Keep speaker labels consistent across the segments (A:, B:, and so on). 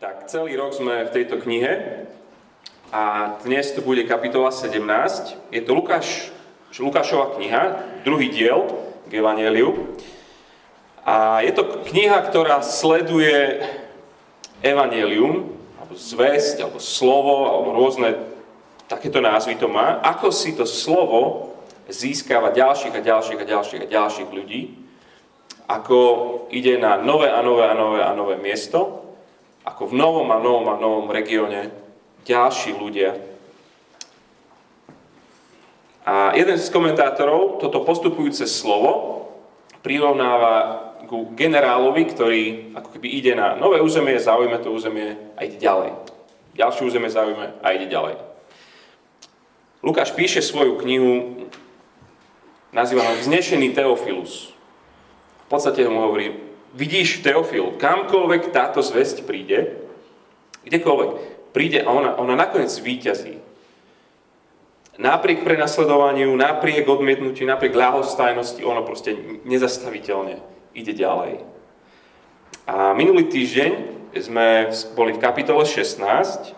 A: Tak, celý rok sme v tejto knihe a dnes to bude kapitola 17. Je to Lukáš, Lukášova kniha, druhý diel k Evangeliu. A je to kniha, ktorá sleduje Evangelium, alebo zväzť, alebo slovo, alebo rôzne takéto názvy to má, ako si to slovo získava ďalších a ďalších a ďalších a ďalších ľudí, ako ide na nové a nové a nové a nové miesto, ako v novom a novom a novom regióne ďalší ľudia. A jeden z komentátorov toto postupujúce slovo prirovnáva ku generálovi, ktorý ako keby ide na nové územie, zaujme to územie a ide ďalej. Ďalšie územie zaujme a ide ďalej. Lukáš píše svoju knihu, nazýva ho Vznešený Teofilus. V podstate mu hovorí, vidíš Teofil, kamkoľvek táto zväzť príde, kdekoľvek, príde a ona, ona nakoniec víťazí. Napriek prenasledovaniu, napriek odmietnutiu, napriek ľahostajnosti, ono proste nezastaviteľne ide ďalej. A minulý týždeň sme boli v kapitole 16.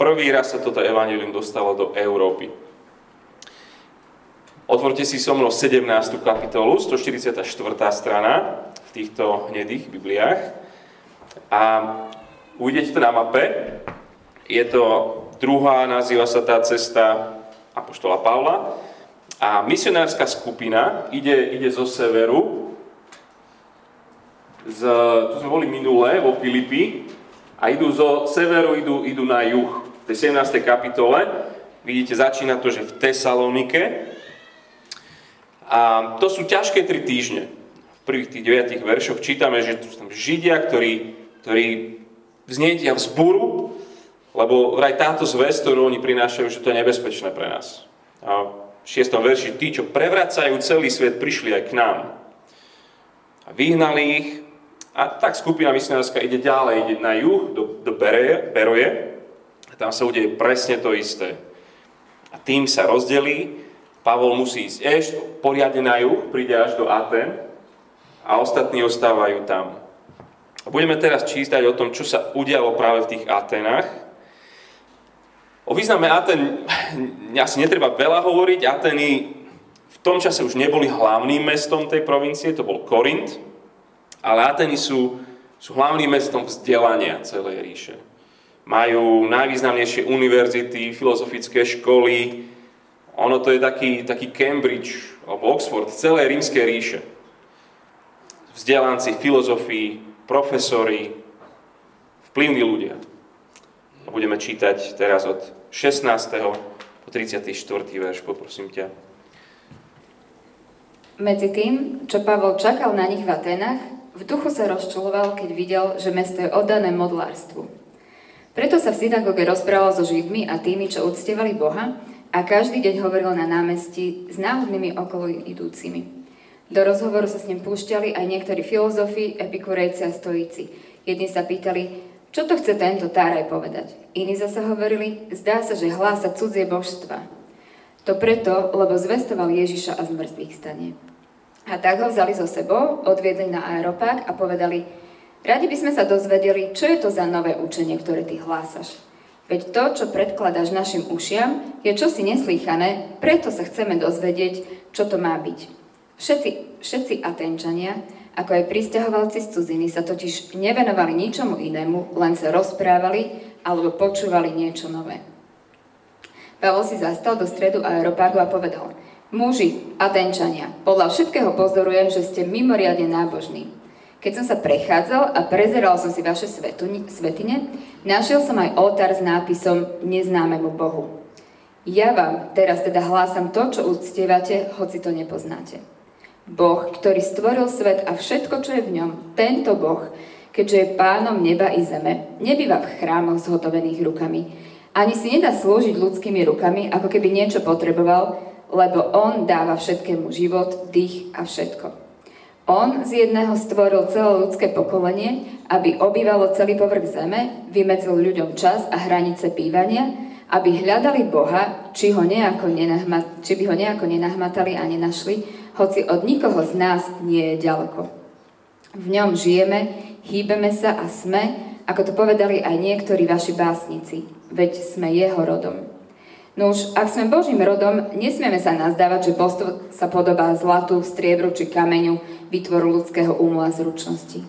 A: Prvý raz sa toto evanelium dostalo do Európy. Otvorte si so mnou 17. kapitolu, 144. strana v týchto hnedých Bibliách. A uvidíte to na mape. Je to druhá, nazýva sa tá cesta Apoštola Pavla. A misionárska skupina ide, ide zo severu. Z, tu sme boli minulé vo Filipi a idú zo severu, idú, idú na juh. V tej 17. kapitole vidíte, začína to, že v Tesalonike, a to sú ťažké tri týždne. V prvých tých deviatých veršoch čítame, že sú tam Židia, ktorí, ktorí vznietia vzburu, lebo vraj táto zväz, ktorú oni prinášajú, že to je nebezpečné pre nás. A v šiestom verši, tí, čo prevracajú celý svet, prišli aj k nám. A vyhnali ich a tak skupina misionárska ide ďalej, ide na juh, do, do Bereje, Beroje, a tam sa udeje presne to isté. A tým sa rozdelí Pavol musí ísť ešte poriadne na juh, príde až do Aten a ostatní ostávajú tam. A budeme teraz čítať o tom, čo sa udialo práve v tých Atenách. O význame Aten asi netreba veľa hovoriť. Ateny v tom čase už neboli hlavným mestom tej provincie, to bol Korint, ale Ateny sú, sú hlavným mestom vzdelania celej ríše. Majú najvýznamnejšie univerzity, filozofické školy, ono to je taký, taký Cambridge alebo Oxford, celé rímske ríše. Vzdelanci, filozofii, profesori, vplyvní ľudia. A budeme čítať teraz od 16. po 34. verš, poprosím ťa.
B: Medzi tým, čo Pavol čakal na nich v Atenách, v duchu sa rozčuloval, keď videl, že mesto je oddané modlárstvu. Preto sa v synagóge rozprával so Židmi a tými, čo uctievali Boha, a každý deň hovoril na námestí s náhodnými okolo idúcimi. Do rozhovoru sa s ním púšťali aj niektorí filozofi, epikurejci a stojíci. Jedni sa pýtali, čo to chce tento Táraj povedať? Iní zase hovorili, zdá sa, že hlása cudzie božstva. To preto, lebo zvestoval Ježiša a z mŕtvych stane. A tak ho vzali so sebou, odviedli na aeropák a povedali, radi by sme sa dozvedeli, čo je to za nové učenie, ktoré ty hlásaš. Veď to, čo predkladáš našim ušiam, je čosi neslýchané, preto sa chceme dozvedieť, čo to má byť. Všetci, všetci Atenčania, ako aj pristahovalci z cudziny, sa totiž nevenovali ničomu inému, len sa rozprávali alebo počúvali niečo nové. Pavol si zastal do stredu aeropágu a povedal, muži, Atenčania, podľa všetkého pozorujem, že ste mimoriadne nábožní. Keď som sa prechádzal a prezeral som si vaše svetine, našiel som aj oltár s nápisom Neznámemu Bohu. Ja vám teraz teda hlásam to, čo uctievate, hoci to nepoznáte. Boh, ktorý stvoril svet a všetko, čo je v ňom, tento Boh, keďže je pánom neba i zeme, nebýva v chrámoch zhotovených rukami. Ani si nedá slúžiť ľudskými rukami, ako keby niečo potreboval, lebo on dáva všetkému život, dých a všetko. On z jedného stvoril celé ľudské pokolenie, aby obývalo celý povrch zeme, vymedzil ľuďom čas a hranice bývania, aby hľadali Boha, či, ho nejako nenahma, či by ho nejako nenahmatali a nenašli, hoci od nikoho z nás nie je ďaleko. V ňom žijeme, hýbeme sa a sme ako to povedali aj niektorí vaši básnici, veď sme jeho rodom. No už, ak sme Božím rodom, nesmieme sa nazdávať, že božstvo sa podobá zlatu, striebru či kameňu, vytvoru ľudského úmu a zručnosti.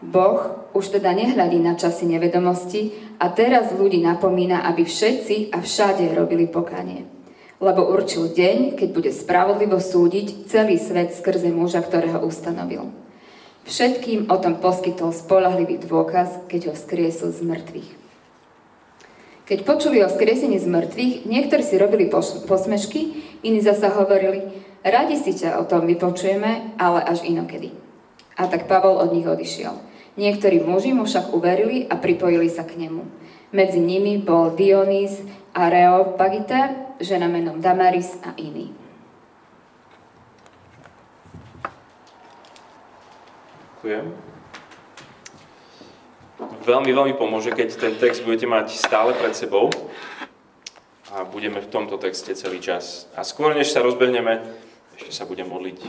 B: Boh už teda nehľadí na časy nevedomosti a teraz ľudí napomína, aby všetci a všade robili pokanie. Lebo určil deň, keď bude spravodlivo súdiť celý svet skrze muža, ktorého ustanovil. Všetkým o tom poskytol spolahlivý dôkaz, keď ho vzkriesol z mŕtvych. Keď počuli o skriesení z mŕtvych, niektorí si robili posmešky, iní zasa hovorili, radi si ťa o tom vypočujeme, ale až inokedy. A tak Pavol od nich odišiel. Niektorí muži mu však uverili a pripojili sa k nemu. Medzi nimi bol Dionys a Reopagita, žena menom Damaris a iní.
A: Ďakujem. Veľmi, veľmi pomôže, keď ten text budete mať stále pred sebou a budeme v tomto texte celý čas. A skôr, než sa rozbehneme, ešte sa budem modliť.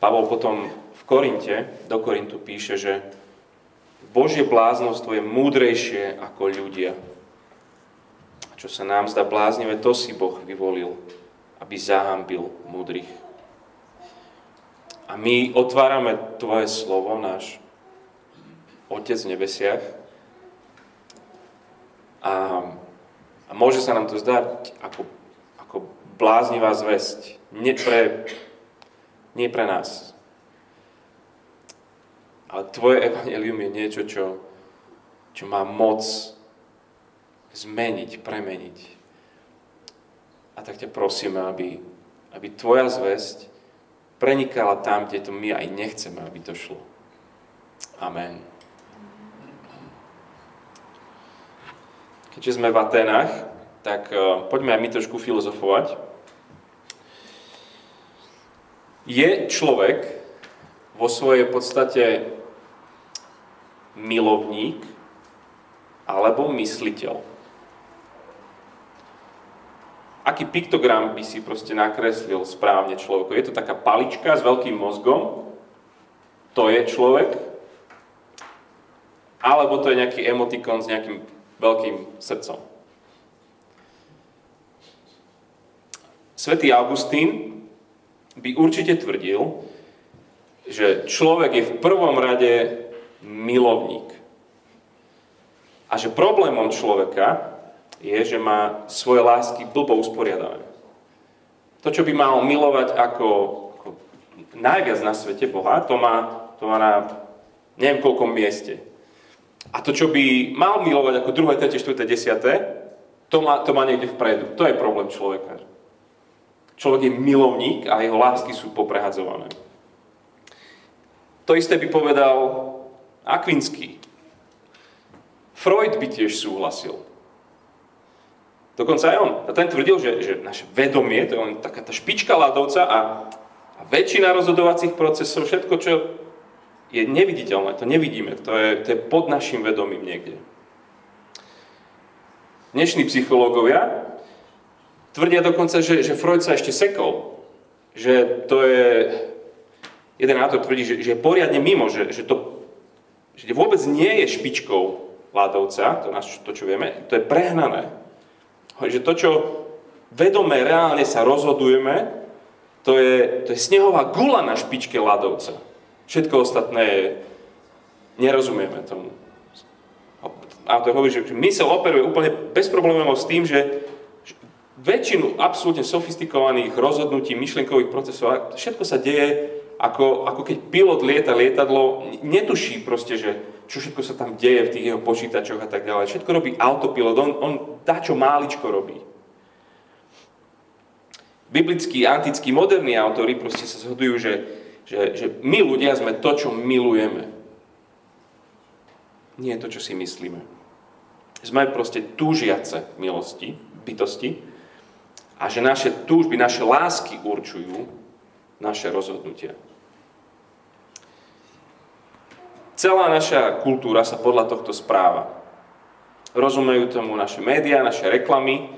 A: Pavol potom v Korinte, do Korintu píše, že Božie bláznostvo je múdrejšie ako ľudia. A čo sa nám zdá bláznivé, to si Boh vyvolil, aby zahambil múdrych. A my otvárame Tvoje slovo, náš Otec v nebesiach. A, a môže sa nám to zdať ako, ako bláznivá zväzť. Nie pre nie pre nás. Ale tvoje evanelium je niečo, čo, čo má moc zmeniť, premeniť. A tak ťa prosíme, aby, aby tvoja zväzť prenikala tam, kde to my aj nechceme, aby to šlo. Amen. Keďže sme v Atenách, tak uh, poďme aj my trošku filozofovať. Je človek vo svojej podstate milovník alebo mysliteľ? Aký piktogram by si proste nakreslil správne človeku? Je to taká palička s veľkým mozgom? To je človek? Alebo to je nejaký emotikon s nejakým veľkým srdcom? Svetý Augustín by určite tvrdil, že človek je v prvom rade milovník. A že problémom človeka je, že má svoje lásky blbo usporiadané. To, čo by mal milovať ako, ako najviac na svete Boha, to má, to má na neviem koľkom mieste. A to, čo by mal milovať ako 2., 3., 4., 10., to má, to má niekde vpredu. To je problém človeka. Človek je milovník a jeho lásky sú poprehadzované. To isté by povedal Akvinský. Freud by tiež súhlasil. Dokonca aj on. A ten tvrdil, že, že naše vedomie, to je len taká tá špička ľadovca a, a väčšina rozhodovacích procesov, všetko, čo je neviditeľné, to nevidíme, to je, to je pod našim vedomím niekde. Dnešní psychológovia Tvrdia dokonca, že, že Freud sa ešte sekol. Že to je... Jeden autor tvrdí, že, že je poriadne mimo, že, že to že vôbec nie je špičkou Ládovca, to, to čo vieme, to je prehnané. Že to, čo vedome, reálne sa rozhodujeme, to je, to je snehová gula na špičke ľadovca. Všetko ostatné je, nerozumieme tomu. A to hovorí, že mysel operuje úplne bezproblémovo s tým, že väčšinu absolútne sofistikovaných rozhodnutí, myšlienkových procesov, všetko sa deje ako, ako keď pilot lieta lietadlo, netuší proste, že čo všetko sa tam deje v tých jeho počítačoch a tak ďalej. Všetko robí autopilot, on, on dá čo máličko robí. Biblickí, antickí, moderní autory proste sa zhodujú, že, že, že my ľudia sme to, čo milujeme. Nie to, čo si myslíme. Sme proste túžiace milosti, bytosti, a že naše túžby, naše lásky určujú naše rozhodnutia. Celá naša kultúra sa podľa tohto správa. Rozumejú tomu naše médiá, naše reklamy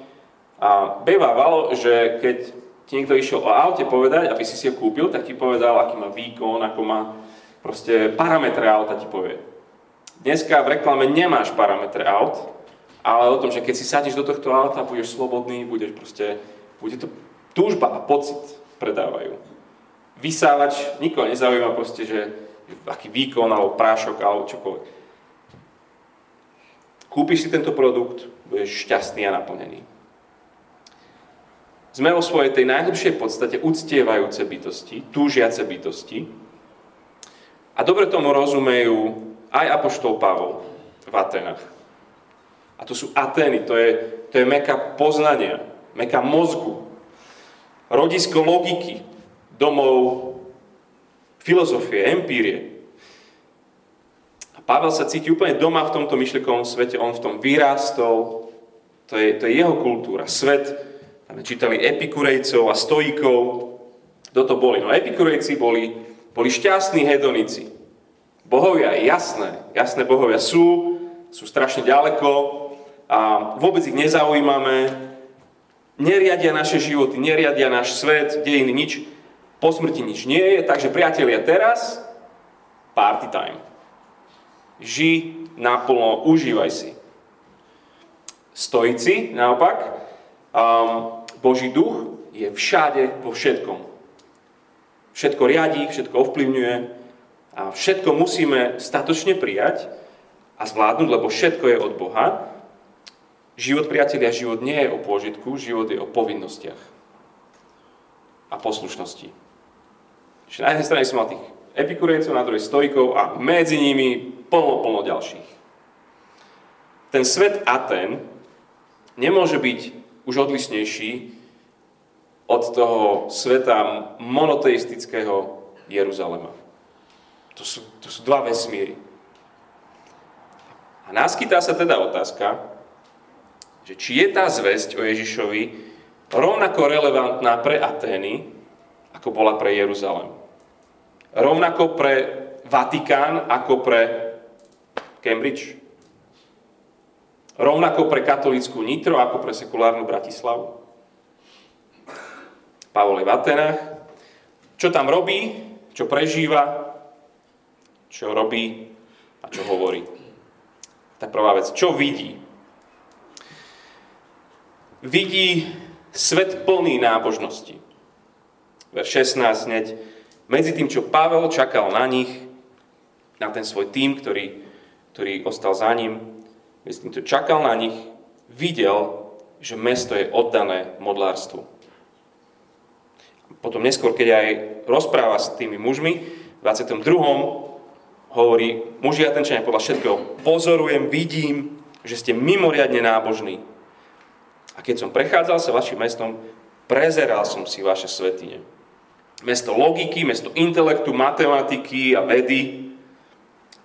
A: a bývalo, že keď ti niekto išiel o aute povedať, aby si si ho kúpil, tak ti povedal, aký má výkon, ako má proste parametre auta ti povie. Dneska v reklame nemáš parametre aut, ale o tom, že keď si sadneš do tohto auta, budeš slobodný, budeš proste, bude to túžba a pocit predávajú. Vysávač, nikoho nezaujíma proste, že aký výkon, alebo prášok, alebo čokoľvek. Kúpiš si tento produkt, budeš šťastný a naplnený. Sme vo svojej tej najhlbšej podstate uctievajúce bytosti, túžiace bytosti. A dobre tomu rozumejú aj Apoštol Pavol v Atenách. A to sú Atény, to je, to je meka poznania, meka mozgu, rodisko logiky, domov filozofie, empírie. Pavel sa cíti úplne doma v tomto myšlikovom svete, on v tom vyrástol, to je, to je jeho kultúra, svet, tam čítali epikurejcov a stoikov. Kto to boli? No epikurejci boli, boli šťastní hedonici. Bohovia, jasné, jasné bohovia sú, sú strašne ďaleko a vôbec ich nezaujímame, neriadia naše životy, neriadia náš svet, dejiny, nič, po smrti nič nie je, takže priatelia, teraz party time. Ži naplno, užívaj si. Stoici, naopak, um, Boží duch je všade vo všetkom. Všetko riadí, všetko ovplyvňuje a všetko musíme statočne prijať a zvládnuť, lebo všetko je od Boha. Život, priatelia, život nie je o pôžitku, život je o povinnostiach a poslušnosti. Čiže na jednej strane som mal tých epikurejcov, na druhej stojkov a medzi nimi plno, plno ďalších. Ten svet Aten nemôže byť už odlišnejší od toho sveta monoteistického Jeruzalema. To sú, to sú dva vesmíry. A náskytá sa teda otázka, že či je tá zväzť o Ježišovi rovnako relevantná pre Atény, ako bola pre Jeruzalem. Rovnako pre Vatikán, ako pre Cambridge. Rovnako pre katolickú Nitro, ako pre sekulárnu Bratislavu. Pavol je v Atenách. Čo tam robí, čo prežíva, čo robí a čo hovorí. Tá prvá vec. Čo vidí? Vidí svet plný nábožnosti. Verš 16 hneď. Medzi tým, čo Pavel čakal na nich, na ten svoj tým, ktorý, ktorý ostal za ním, myslím, to čakal na nich, videl, že mesto je oddané modlárstvu. Potom neskôr, keď aj rozpráva s tými mužmi, v 22. hovorí, muži a podľa všetkého, pozorujem, vidím, že ste mimoriadne nábožní. A keď som prechádzal sa vašim mestom, prezeral som si vaše svetine. Mesto logiky, mesto intelektu, matematiky a vedy,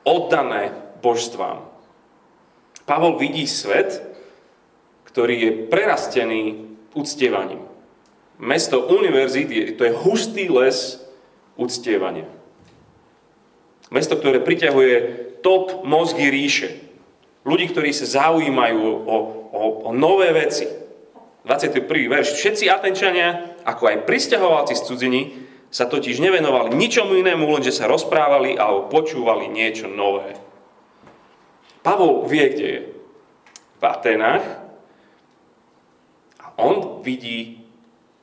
A: oddané božstvám. Pavol vidí svet, ktorý je prerastený uctievaním. Mesto univerzít, je, to je hustý les uctievania. Mesto, ktoré priťahuje top mozgy ríše. Ľudí, ktorí sa zaujímajú o, o, o nové veci. 21. verš. Všetci Atenčania, ako aj pristahovalci z cudziny, sa totiž nevenovali ničomu inému, len že sa rozprávali alebo počúvali niečo nové. Pavol vie, kde je. V Atenách. A on vidí,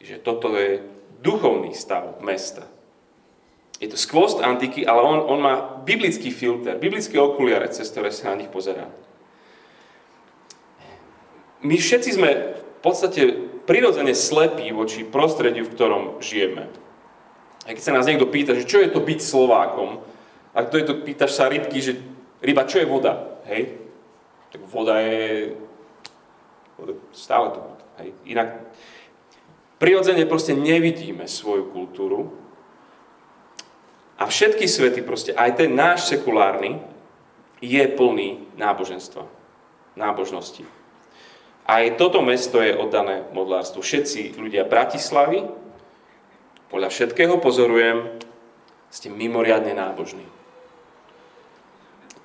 A: že toto je duchovný stav mesta. Je to skvost antiky, ale on, on má biblický filter, biblické okuliare, cez ktoré sa na nich pozerá. My všetci sme v podstate prirodzene slepí voči prostrediu, v ktorom žijeme. A keď sa nás niekto pýta, že čo je to byť Slovákom, a to je to, pýtaš sa rybky, že ryba, čo je voda? Hej? Tak voda je... Stále to. Hej? Inak prirodzene proste nevidíme svoju kultúru a všetky svety, proste aj ten náš sekulárny, je plný náboženstva, nábožnosti. Aj toto mesto je oddané modlárstvu. Všetci ľudia Bratislavy, podľa všetkého pozorujem, ste mimoriadne nábožní.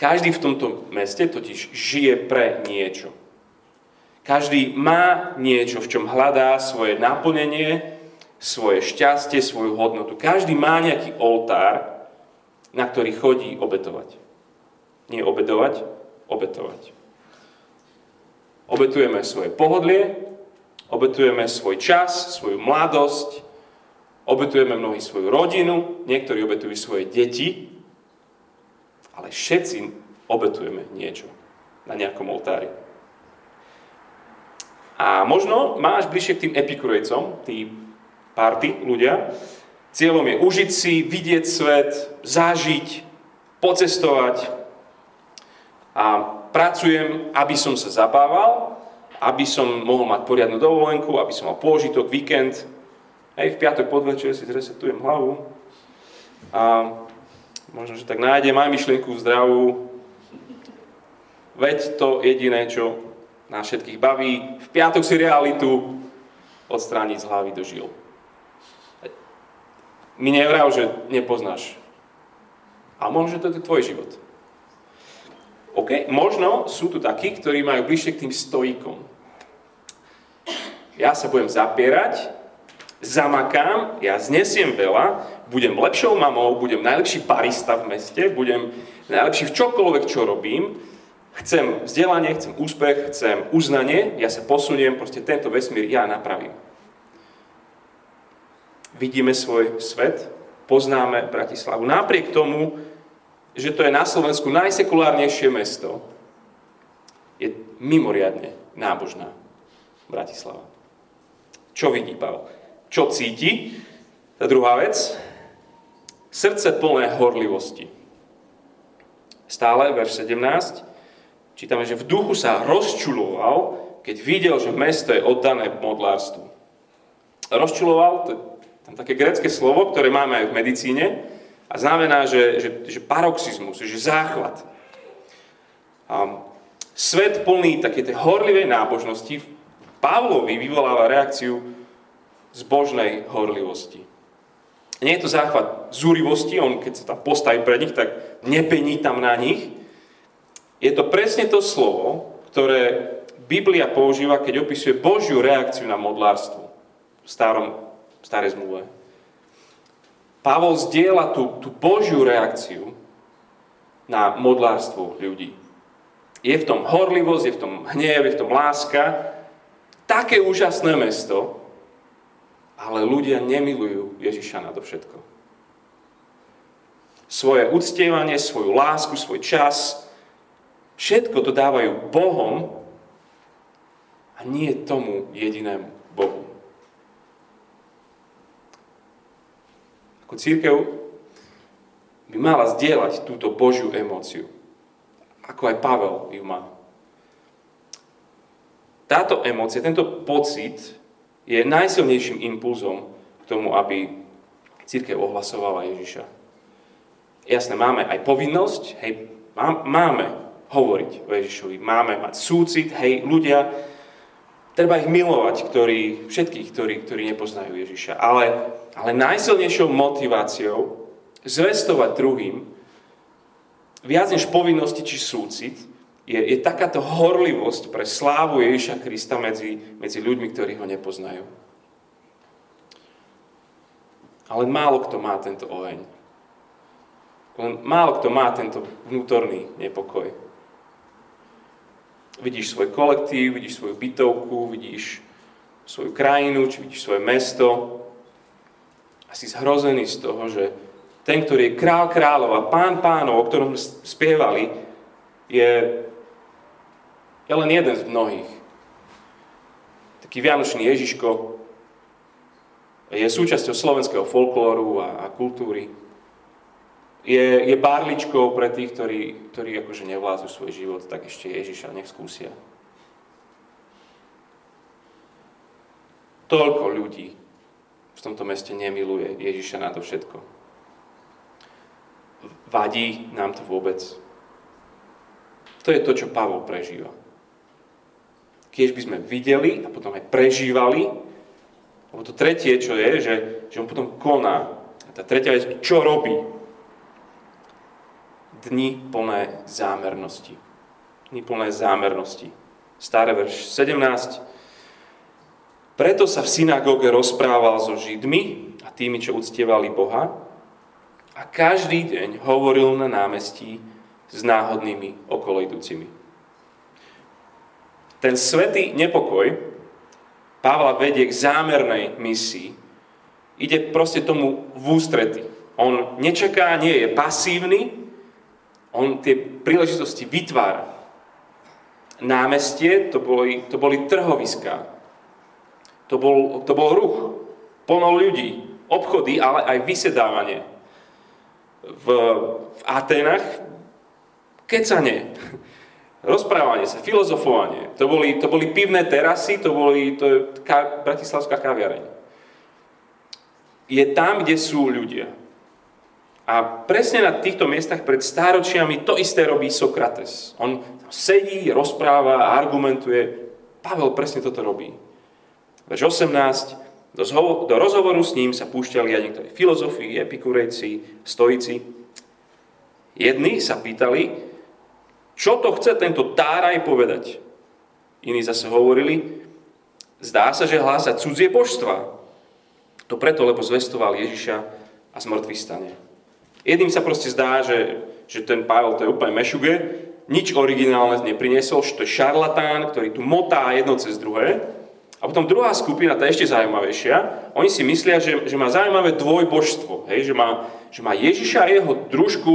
A: Každý v tomto meste totiž žije pre niečo. Každý má niečo, v čom hľadá svoje naplnenie, svoje šťastie, svoju hodnotu. Každý má nejaký oltár, na ktorý chodí obetovať. Nie obedovať, obetovať. Obetujeme svoje pohodlie, obetujeme svoj čas, svoju mladosť, obetujeme mnohí svoju rodinu, niektorí obetujú svoje deti, ale všetci obetujeme niečo na nejakom oltári. A možno máš bližšie k tým epikurejcom, tí party ľudia. Cieľom je užiť si, vidieť svet, zažiť, pocestovať. A pracujem, aby som sa zabával, aby som mohol mať poriadnu dovolenku, aby som mal pôžitok, víkend. Hej, v piatok podvečer si zresetujem hlavu a možno, že tak nájdem aj myšlienku zdravú. Veď to jediné, čo nás všetkých baví. V piatok si realitu odstrániť z hlavy do žil. Mi nevrav, že nepoznáš. A možno, to je tvoj život. OK, možno sú tu takí, ktorí majú bližšie k tým stoikom. Ja sa budem zapierať, zamakám, ja znesiem veľa, budem lepšou mamou, budem najlepší barista v meste, budem najlepší v čokoľvek, čo robím, chcem vzdelanie, chcem úspech, chcem uznanie, ja sa posuniem, proste tento vesmír ja napravím. Vidíme svoj svet, poznáme Bratislavu. Napriek tomu, že to je na Slovensku najsekulárnejšie mesto, je mimoriadne nábožná Bratislava. Čo vidí Pavel? Čo cíti? Tá druhá vec. Srdce plné horlivosti. Stále, verš 17, čítame, že v duchu sa rozčuloval, keď videl, že mesto je oddané modlárstvu. Rozčuloval, to je tam také grecké slovo, ktoré máme aj v medicíne, a znamená, že, že, že paroxizmus, že záchvat. A svet plný také tej horlivej nábožnosti Pavlovi vyvoláva reakciu zbožnej horlivosti. Nie je to záchvat zúrivosti, on keď sa tam postaví pred nich, tak nepení tam na nich. Je to presne to slovo, ktoré Biblia používa, keď opisuje Božiu reakciu na modlárstvo v starom, v starej zmluve. Pavol zdieľa tú, tú Božiu reakciu na modlárstvo ľudí. Je v tom horlivosť, je v tom hnev, je v tom láska. Také úžasné mesto, ale ľudia nemilujú Ježiša na. Svoje uctievanie, svoju lásku, svoj čas, všetko to dávajú Bohom a nie tomu jedinému Bohu. Ako církev by mala zdieľať túto Božiu emóciu. Ako aj Pavel ju má. Táto emócia, tento pocit je najsilnejším impulzom k tomu, aby církev ohlasovala Ježiša. Jasné, máme aj povinnosť, hej, máme hovoriť o Ježišovi, máme mať súcit, hej, ľudia, treba ich milovať, ktorí, všetkých, ktorí, ktorí nepoznajú Ježiša. Ale ale najsilnejšou motiváciou zvestovať druhým viac než povinnosti či súcit je, je takáto horlivosť pre slávu Ježiša Krista medzi, medzi ľuďmi, ktorí ho nepoznajú. Ale málo kto má tento oheň. Len málo kto má tento vnútorný nepokoj. Vidíš svoj kolektív, vidíš svoju bytovku, vidíš svoju krajinu, či vidíš svoje mesto, a si zhrozený z toho, že ten, ktorý je král kráľov a pán pánov, o ktorom spievali, je, je len jeden z mnohých. Taký vianočný Ježiško je súčasťou slovenského folklóru a, a kultúry. Je, je barličkou pre tých, ktorí, ktorí akože nevládzu svoj život, tak ešte Ježiša nech skúsia. Toľko ľudí v tomto meste nemiluje Ježiša na to všetko. Vadí nám to vôbec? To je to, čo Pavol prežíva. Keď by sme videli a potom aj prežívali, lebo to tretie, čo je, že, že on potom koná. A tá tretia vec, čo robí? Dni plné zámernosti. Dni plné zámernosti. Staré verš 17. Preto sa v synagóge rozprával so Židmi a tými, čo uctievali Boha a každý deň hovoril na námestí s náhodnými okoloidúcimi. Ten svetý nepokoj Pavla vedie k zámernej misii. Ide proste tomu v ústrety. On nečaká, nie je pasívny, on tie príležitosti vytvára. Námestie to boli, to boli trhoviská. To bol, to bol ruch. Plno ľudí, obchody, ale aj vysedávanie. V, v Atenách kecanie, rozprávanie sa, filozofovanie. To boli, to boli pivné terasy, to boli to je ka, bratislavská kaviareň. Je tam, kde sú ľudia. A presne na týchto miestach pred stáročiami to isté robí Sokrates. On sedí, rozpráva, argumentuje. Pavel presne toto robí. Verš 18. Do, zho- do rozhovoru s ním sa púšťali aj niektorí filozofi, epikurejci, stoici. Jedni sa pýtali, čo to chce tento táraj povedať. Iní zase hovorili, zdá sa, že hlása cudzie božstva. To preto, lebo zvestoval Ježiša a zmrtvý stane. Jedným sa proste zdá, že, že ten Pavel to je úplne mešuge, nič originálne nepriniesol, že to je šarlatán, ktorý tu motá jedno cez druhé. A potom druhá skupina, tá ešte zaujímavejšia, oni si myslia, že, že má zaujímavé dvojbožstvo, hej, že, má, že má Ježiša a jeho družku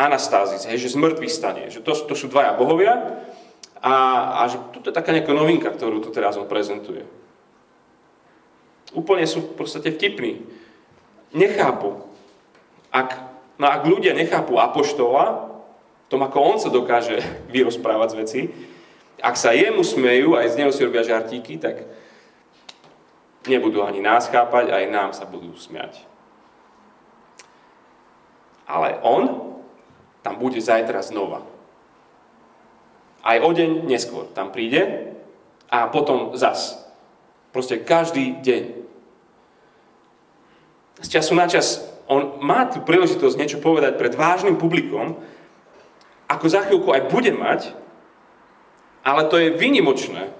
A: Anastázis, hej, že z stane, že to, to sú dvaja bohovia a, a že toto je taká nejaká novinka, ktorú tu teraz on prezentuje. Úplne sú v podstate vtipní. Nechápu, ak, no ak ľudia nechápu apoštola, tom ako on sa dokáže vyrozprávať z veci, ak sa jemu smejú, aj z neho si robia žartíky, tak nebudú ani nás chápať, aj nám sa budú smiať. Ale on tam bude zajtra znova. Aj o deň neskôr tam príde a potom zas. Proste každý deň. Z času na čas on má tu príležitosť niečo povedať pred vážnym publikom, ako za chvíľku aj bude mať, ale to je vynimočné.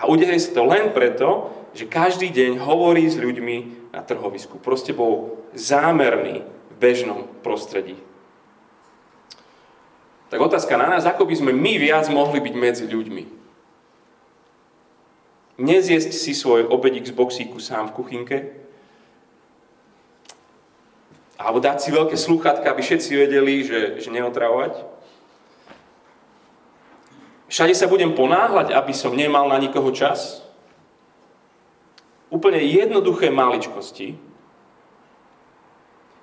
A: A udeje sa to len preto, že každý deň hovorí s ľuďmi na trhovisku. Proste bol zámerný v bežnom prostredí. Tak otázka na nás, ako by sme my viac mohli byť medzi ľuďmi. Nezjesť si svoj obedík z boxíku sám v kuchynke, alebo dať si veľké slúchatka, aby všetci vedeli, že, že neotravovať. Všade sa budem ponáhľať, aby som nemal na nikoho čas. Úplne jednoduché maličkosti,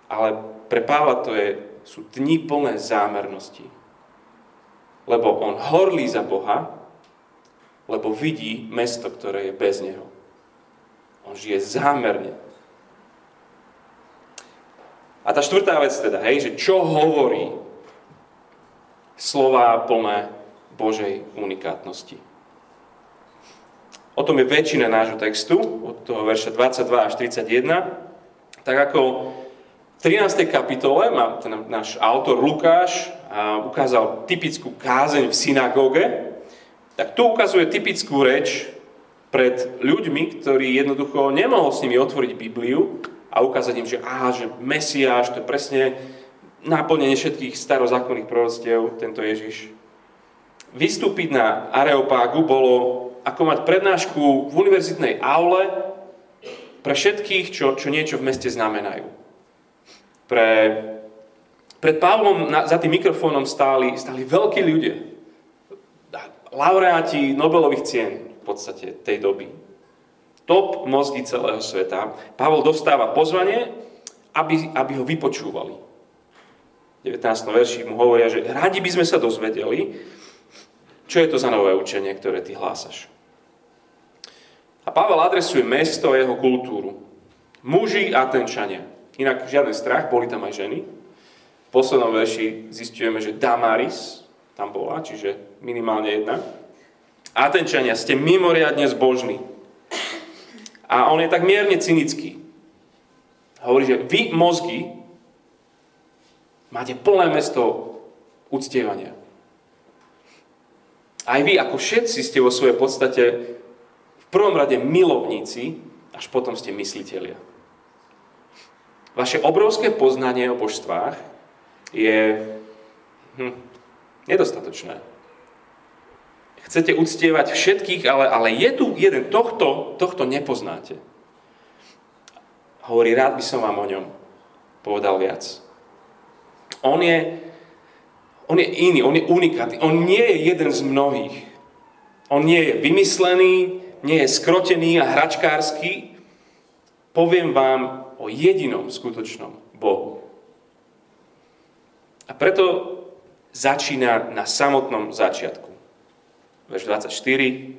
A: ale pre Pavla to je, sú dni plné zámernosti. Lebo on horlí za Boha, lebo vidí mesto, ktoré je bez Neho. On žije zámerne. A tá štvrtá vec teda, hej, že čo hovorí slova plné Božej unikátnosti. O tom je väčšina nášho textu, od toho verša 22 až 31. Tak ako v 13. kapitole má ten náš autor Lukáš ukázal typickú kázeň v synagóge, tak tu ukazuje typickú reč pred ľuďmi, ktorí jednoducho nemohol s nimi otvoriť Bibliu, a ukázať im, že, á, že Mesiáš, to je presne náplnenie všetkých starozákonných proroctiev, tento Ježiš. Vystúpiť na Areopágu bolo ako mať prednášku v univerzitnej aule pre všetkých, čo, čo niečo v meste znamenajú. Pre, pred Pavlom na, za tým mikrofónom stáli, stáli veľkí ľudia. Laureáti Nobelových cien v podstate tej doby top mozgy celého sveta, Pavol dostáva pozvanie, aby, aby ho vypočúvali. V 19. verši mu hovoria, že radi by sme sa dozvedeli, čo je to za nové učenie, ktoré ty hlásaš. A Pavel adresuje mesto a jeho kultúru. Muži a tenčania. Inak žiaden strach, boli tam aj ženy. V poslednom verši zistujeme, že Damaris tam bola, čiže minimálne jedna. Atenčania, ste mimoriadne zbožní. A on je tak mierne cynický. Hovorí, že vy mozgy máte plné mesto uctievania. Aj vy, ako všetci ste vo svojej podstate v prvom rade milovníci, až potom ste mysliteľia. Vaše obrovské poznanie o božstvách je hm, nedostatočné. Chcete uctievať všetkých, ale, ale je tu jeden, tohto, tohto nepoznáte. Hovorí, rád by som vám o ňom povedal viac. On je, on je iný, on je unikátny. On nie je jeden z mnohých. On nie je vymyslený, nie je skrotený a hračkársky. Poviem vám o jedinom skutočnom Bohu. A preto začína na samotnom začiatku. Verš 24.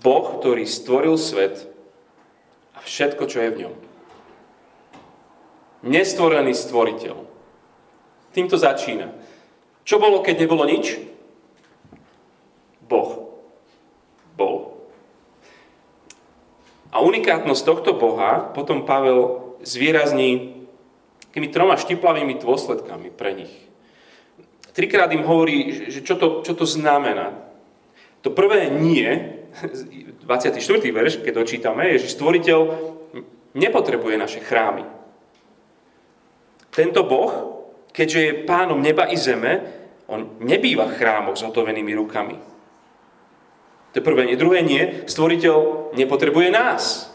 A: Boh, ktorý stvoril svet a všetko, čo je v ňom. Nestvorený stvoriteľ. Týmto začína. Čo bolo, keď nebolo nič? Boh. Bol. A unikátnosť tohto Boha potom Pavel zvýrazní tými troma štiplavými dôsledkami pre nich trikrát im hovorí, že čo to, čo to znamená. To prvé nie, 24. verš, keď dočítame, je, že stvoriteľ nepotrebuje naše chrámy. Tento Boh, keďže je pánom neba i zeme, on nebýva v chrámoch s hotovenými rukami. To je prvé nie. Druhé nie, stvoriteľ nepotrebuje nás.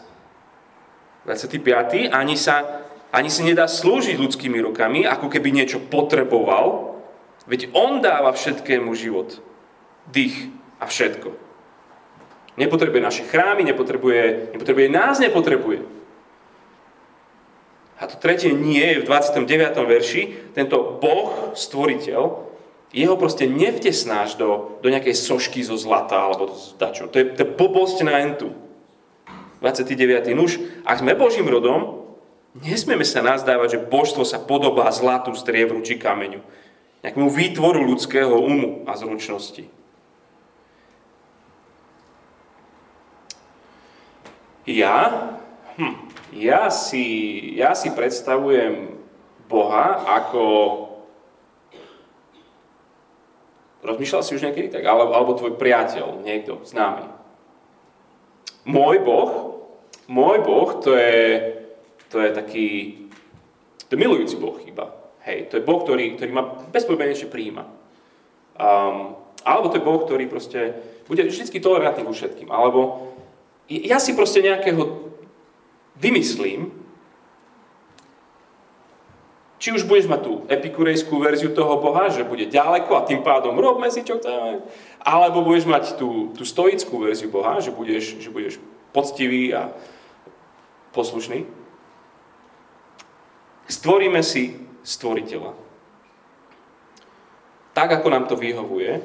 A: 25. Ani sa, ani si nedá slúžiť ľudskými rukami, ako keby niečo potreboval, Veď On dáva všetkému život, dých a všetko. Nepotrebuje naše chrámy, nepotrebuje, nepotrebuje nás, nepotrebuje. A to tretie nie je v 29. verši. Tento Boh, stvoriteľ, jeho proste nevtesnáš do, do nejakej sošky zo zlata alebo z dačo. To je, to je blbosť na entu. 29. Nuž, ak sme Božím rodom, nesmieme sa nazdávať, že božstvo sa podobá zlatu, striebru či kameňu nejakému výtvoru ľudského umu a zručnosti. Ja, hm, ja, si, ja si predstavujem Boha ako... Rozmýšľal si už niekedy tak? Alebo, alebo tvoj priateľ, niekto známy. Môj Boh, môj Boh, to je, to je taký, to je milujúci Boh iba. Hej, to je Boh, ktorý, ktorý ma bezpodmienečne príjima. Um, alebo to je Boh, ktorý proste bude vždy tolerantný ku všetkým. Alebo ja si proste nejakého vymyslím, či už budeš mať tú epikurejskú verziu toho Boha, že bude ďaleko a tým pádom robme si, čo chceme, alebo budeš mať tú, tú stoickú verziu Boha, že budeš, že budeš poctivý a poslušný. Stvoríme si stvoriteľa. Tak, ako nám to vyhovuje,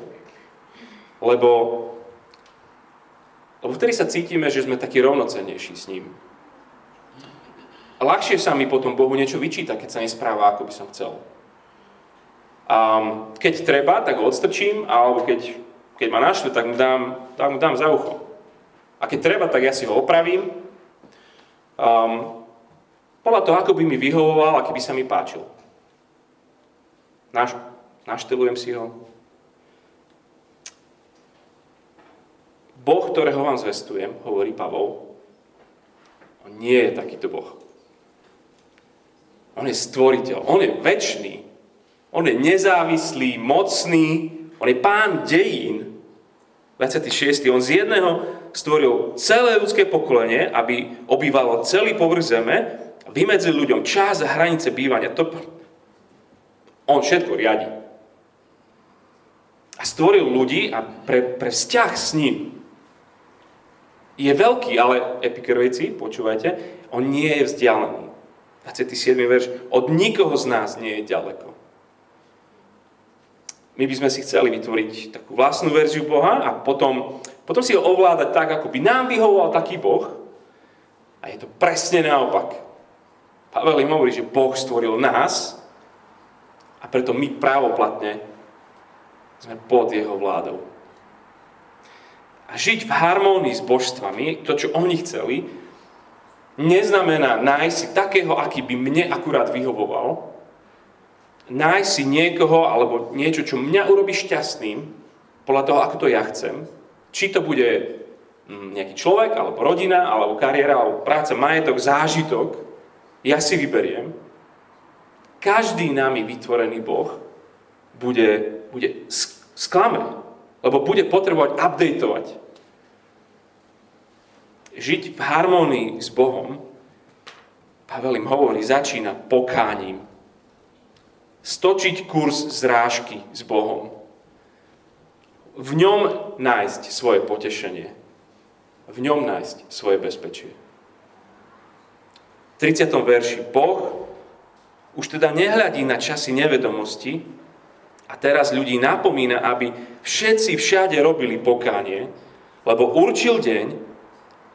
A: lebo, lebo vtedy sa cítime, že sme takí rovnocennejší s ním. A ľahšie sa mi potom Bohu niečo vyčíta, keď sa nespráva, ako by som chcel. A keď treba, tak ho odstrčím, alebo keď, keď ma naštve, tak mu dám, tak mu dám za ucho. A keď treba, tak ja si ho opravím. Um, podľa toho, ako by mi vyhovoval a keby sa mi páčil. Naš, naštelujem si ho. Boh, ktorého vám zvestujem, hovorí Pavol, on nie je takýto Boh. On je stvoriteľ, on je väčší, on je nezávislý, mocný, on je pán dejín. 26. On z jedného stvoril celé ľudské pokolenie, aby obývalo celý povrch zeme, vymedzil ľuďom čas a hranice bývania. To, on všetko riadi. A stvoril ľudí a pre, pre vzťah s ním je veľký, ale epikerojci, počúvajte, on nie je vzdialený. 27. verš, od nikoho z nás nie je ďaleko. My by sme si chceli vytvoriť takú vlastnú verziu Boha a potom, potom si ho ovládať tak, ako by nám vyhovoval taký Boh. A je to presne naopak. Pavel im hovorí, že Boh stvoril nás a preto my právoplatne sme pod jeho vládou. A žiť v harmónii s božstvami, to, čo oni chceli, neznamená nájsť si takého, aký by mne akurát vyhovoval, nájsť si niekoho alebo niečo, čo mňa urobí šťastným, podľa toho, ako to ja chcem, či to bude mm, nejaký človek, alebo rodina, alebo kariéra, alebo práca, majetok, zážitok, ja si vyberiem, každý nami vytvorený Boh bude, bude sklame, lebo bude potrebovať updateovať. Žiť v harmónii s Bohom, Pavel im hovorí, začína pokáním. Stočiť kurz zrážky s Bohom. V ňom nájsť svoje potešenie. V ňom nájsť svoje bezpečie. V 30. verši Boh už teda nehľadí na časy nevedomosti a teraz ľudí napomína, aby všetci všade robili pokánie, lebo určil deň,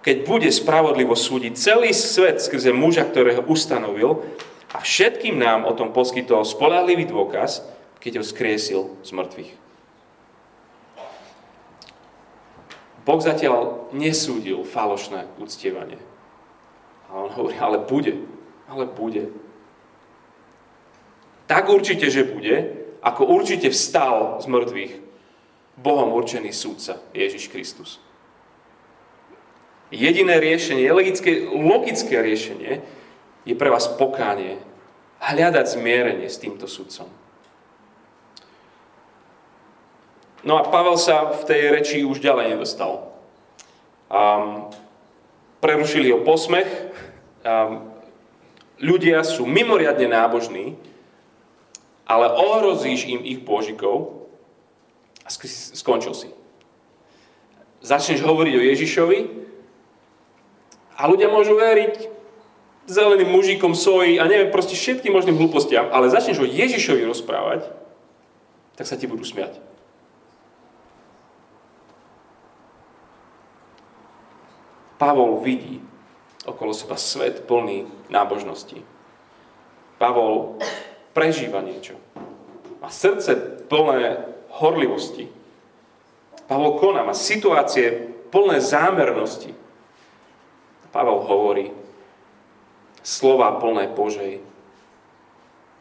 A: keď bude spravodlivo súdiť celý svet skrze muža, ktorého ustanovil a všetkým nám o tom poskytol spolahlivý dôkaz, keď ho skriesil z mŕtvych. Boh zatiaľ nesúdil falošné uctievanie. A on hovorí, ale bude, ale bude tak určite, že bude, ako určite vstal z mŕtvych Bohom určený súdca Ježiš Kristus. Jediné riešenie, logické, logické riešenie je pre vás pokánie, hľadať zmierenie s týmto sudcom. No a Pavel sa v tej reči už ďalej nedostal. Um, prerušili ho posmech. Um, ľudia sú mimoriadne nábožní, ale ohrozíš im ich božikov a skončil si. Začneš hovoriť o Ježišovi a ľudia môžu veriť zeleným mužikom, soji a neviem, proste všetkým možným hlúpostiam, ale začneš o Ježišovi rozprávať, tak sa ti budú smiať. Pavol vidí okolo seba svet plný nábožnosti. Pavol prežíva niečo. Má srdce plné horlivosti. Pavol koná, má situácie plné zámernosti. Pavel hovorí slova plné Božej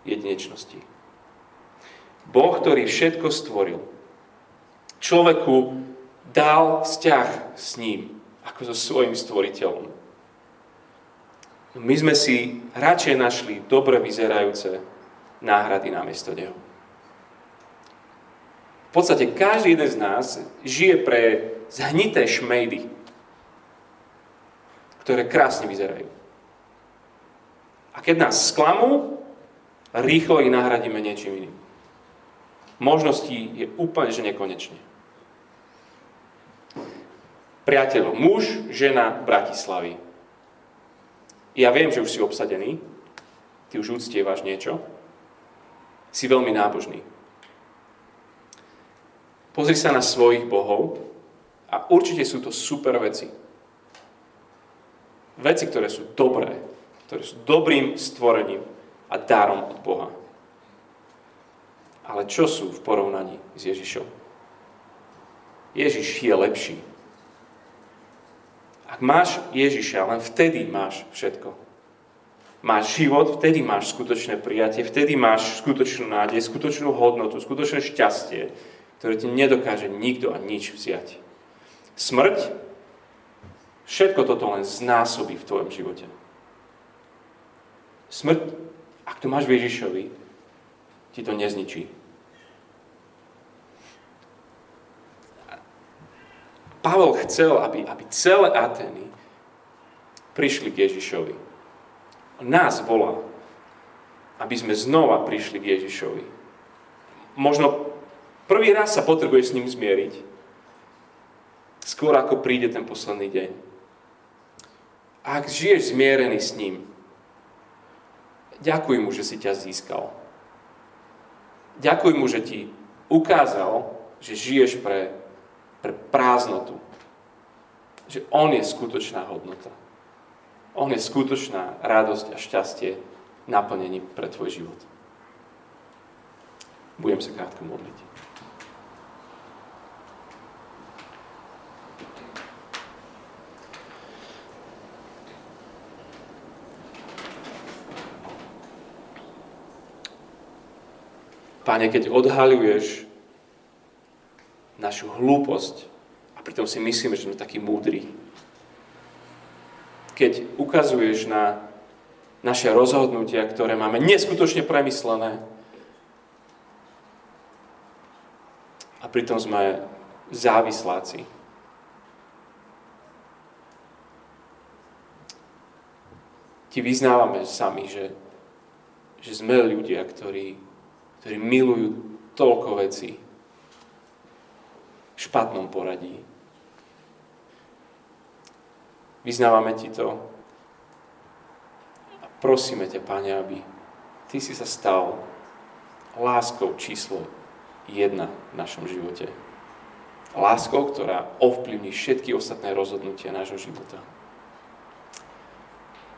A: jedinečnosti. Boh, ktorý všetko stvoril, človeku dal vzťah s ním, ako so svojim stvoriteľom. My sme si radšej našli dobre vyzerajúce náhrady namiesto neho. V podstate každý jeden z nás žije pre zhnité šmejdy, ktoré krásne vyzerajú. A keď nás sklamú, rýchlo ich nahradíme niečím iným. Možností je úplne, že nekonečne. Priateľ, muž, žena Bratislavy. Ja viem, že už si obsadený, ty už úctievaš niečo, si veľmi nábožný. Pozri sa na svojich bohov a určite sú to super veci. Veci, ktoré sú dobré, ktoré sú dobrým stvorením a darom od Boha. Ale čo sú v porovnaní s Ježišom? Ježiš je lepší. Ak máš Ježiša, len vtedy máš všetko máš život, vtedy máš skutočné prijatie, vtedy máš skutočnú nádej, skutočnú hodnotu, skutočné šťastie, ktoré ti nedokáže nikto a nič vziať. Smrť, všetko toto len znásobí v tvojom živote. Smrť, ak to máš v Ježišovi, ti to nezničí. Pavel chcel, aby, aby celé Ateny prišli k Ježišovi nás volá, aby sme znova prišli k Ježišovi. Možno prvý raz sa potrebuje s ním zmieriť, skôr ako príde ten posledný deň. Ak žiješ zmierený s ním, ďakuj mu, že si ťa získal. Ďakuj mu, že ti ukázal, že žiješ pre, pre prázdnotu. Že on je skutočná hodnota. On je skutočná radosť a šťastie naplnení pre tvoj život. Budem sa krátko modliť. Páne, keď odhaluješ našu hlúposť A pritom si myslíme, že sme takí múdri. Keď ukazuješ na naše rozhodnutia, ktoré máme neskutočne premyslené, a pritom sme závisláci. Ti vyznávame sami, že, že sme ľudia, ktorí, ktorí milujú toľko vecí v špatnom poradí. Vyznávame ti to a prosíme ťa, Pane, aby ty si sa stal láskou číslo jedna v našom živote. Láskou, ktorá ovplyvní všetky ostatné rozhodnutia nášho života.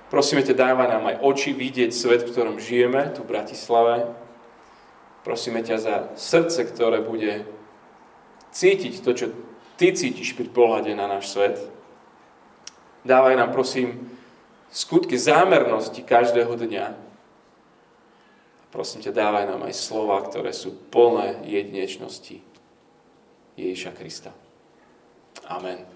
A: Prosíme ťa, dávaj nám aj oči vidieť svet, v ktorom žijeme, tu v Bratislave. Prosíme ťa za srdce, ktoré bude cítiť to, čo ty cítiš pri pohľade na náš svet. Dávaj nám, prosím, skutky zámernosti každého dňa. Prosím ťa, dávaj nám aj slova, ktoré sú plné jedinečnosti Ježiša Krista. Amen.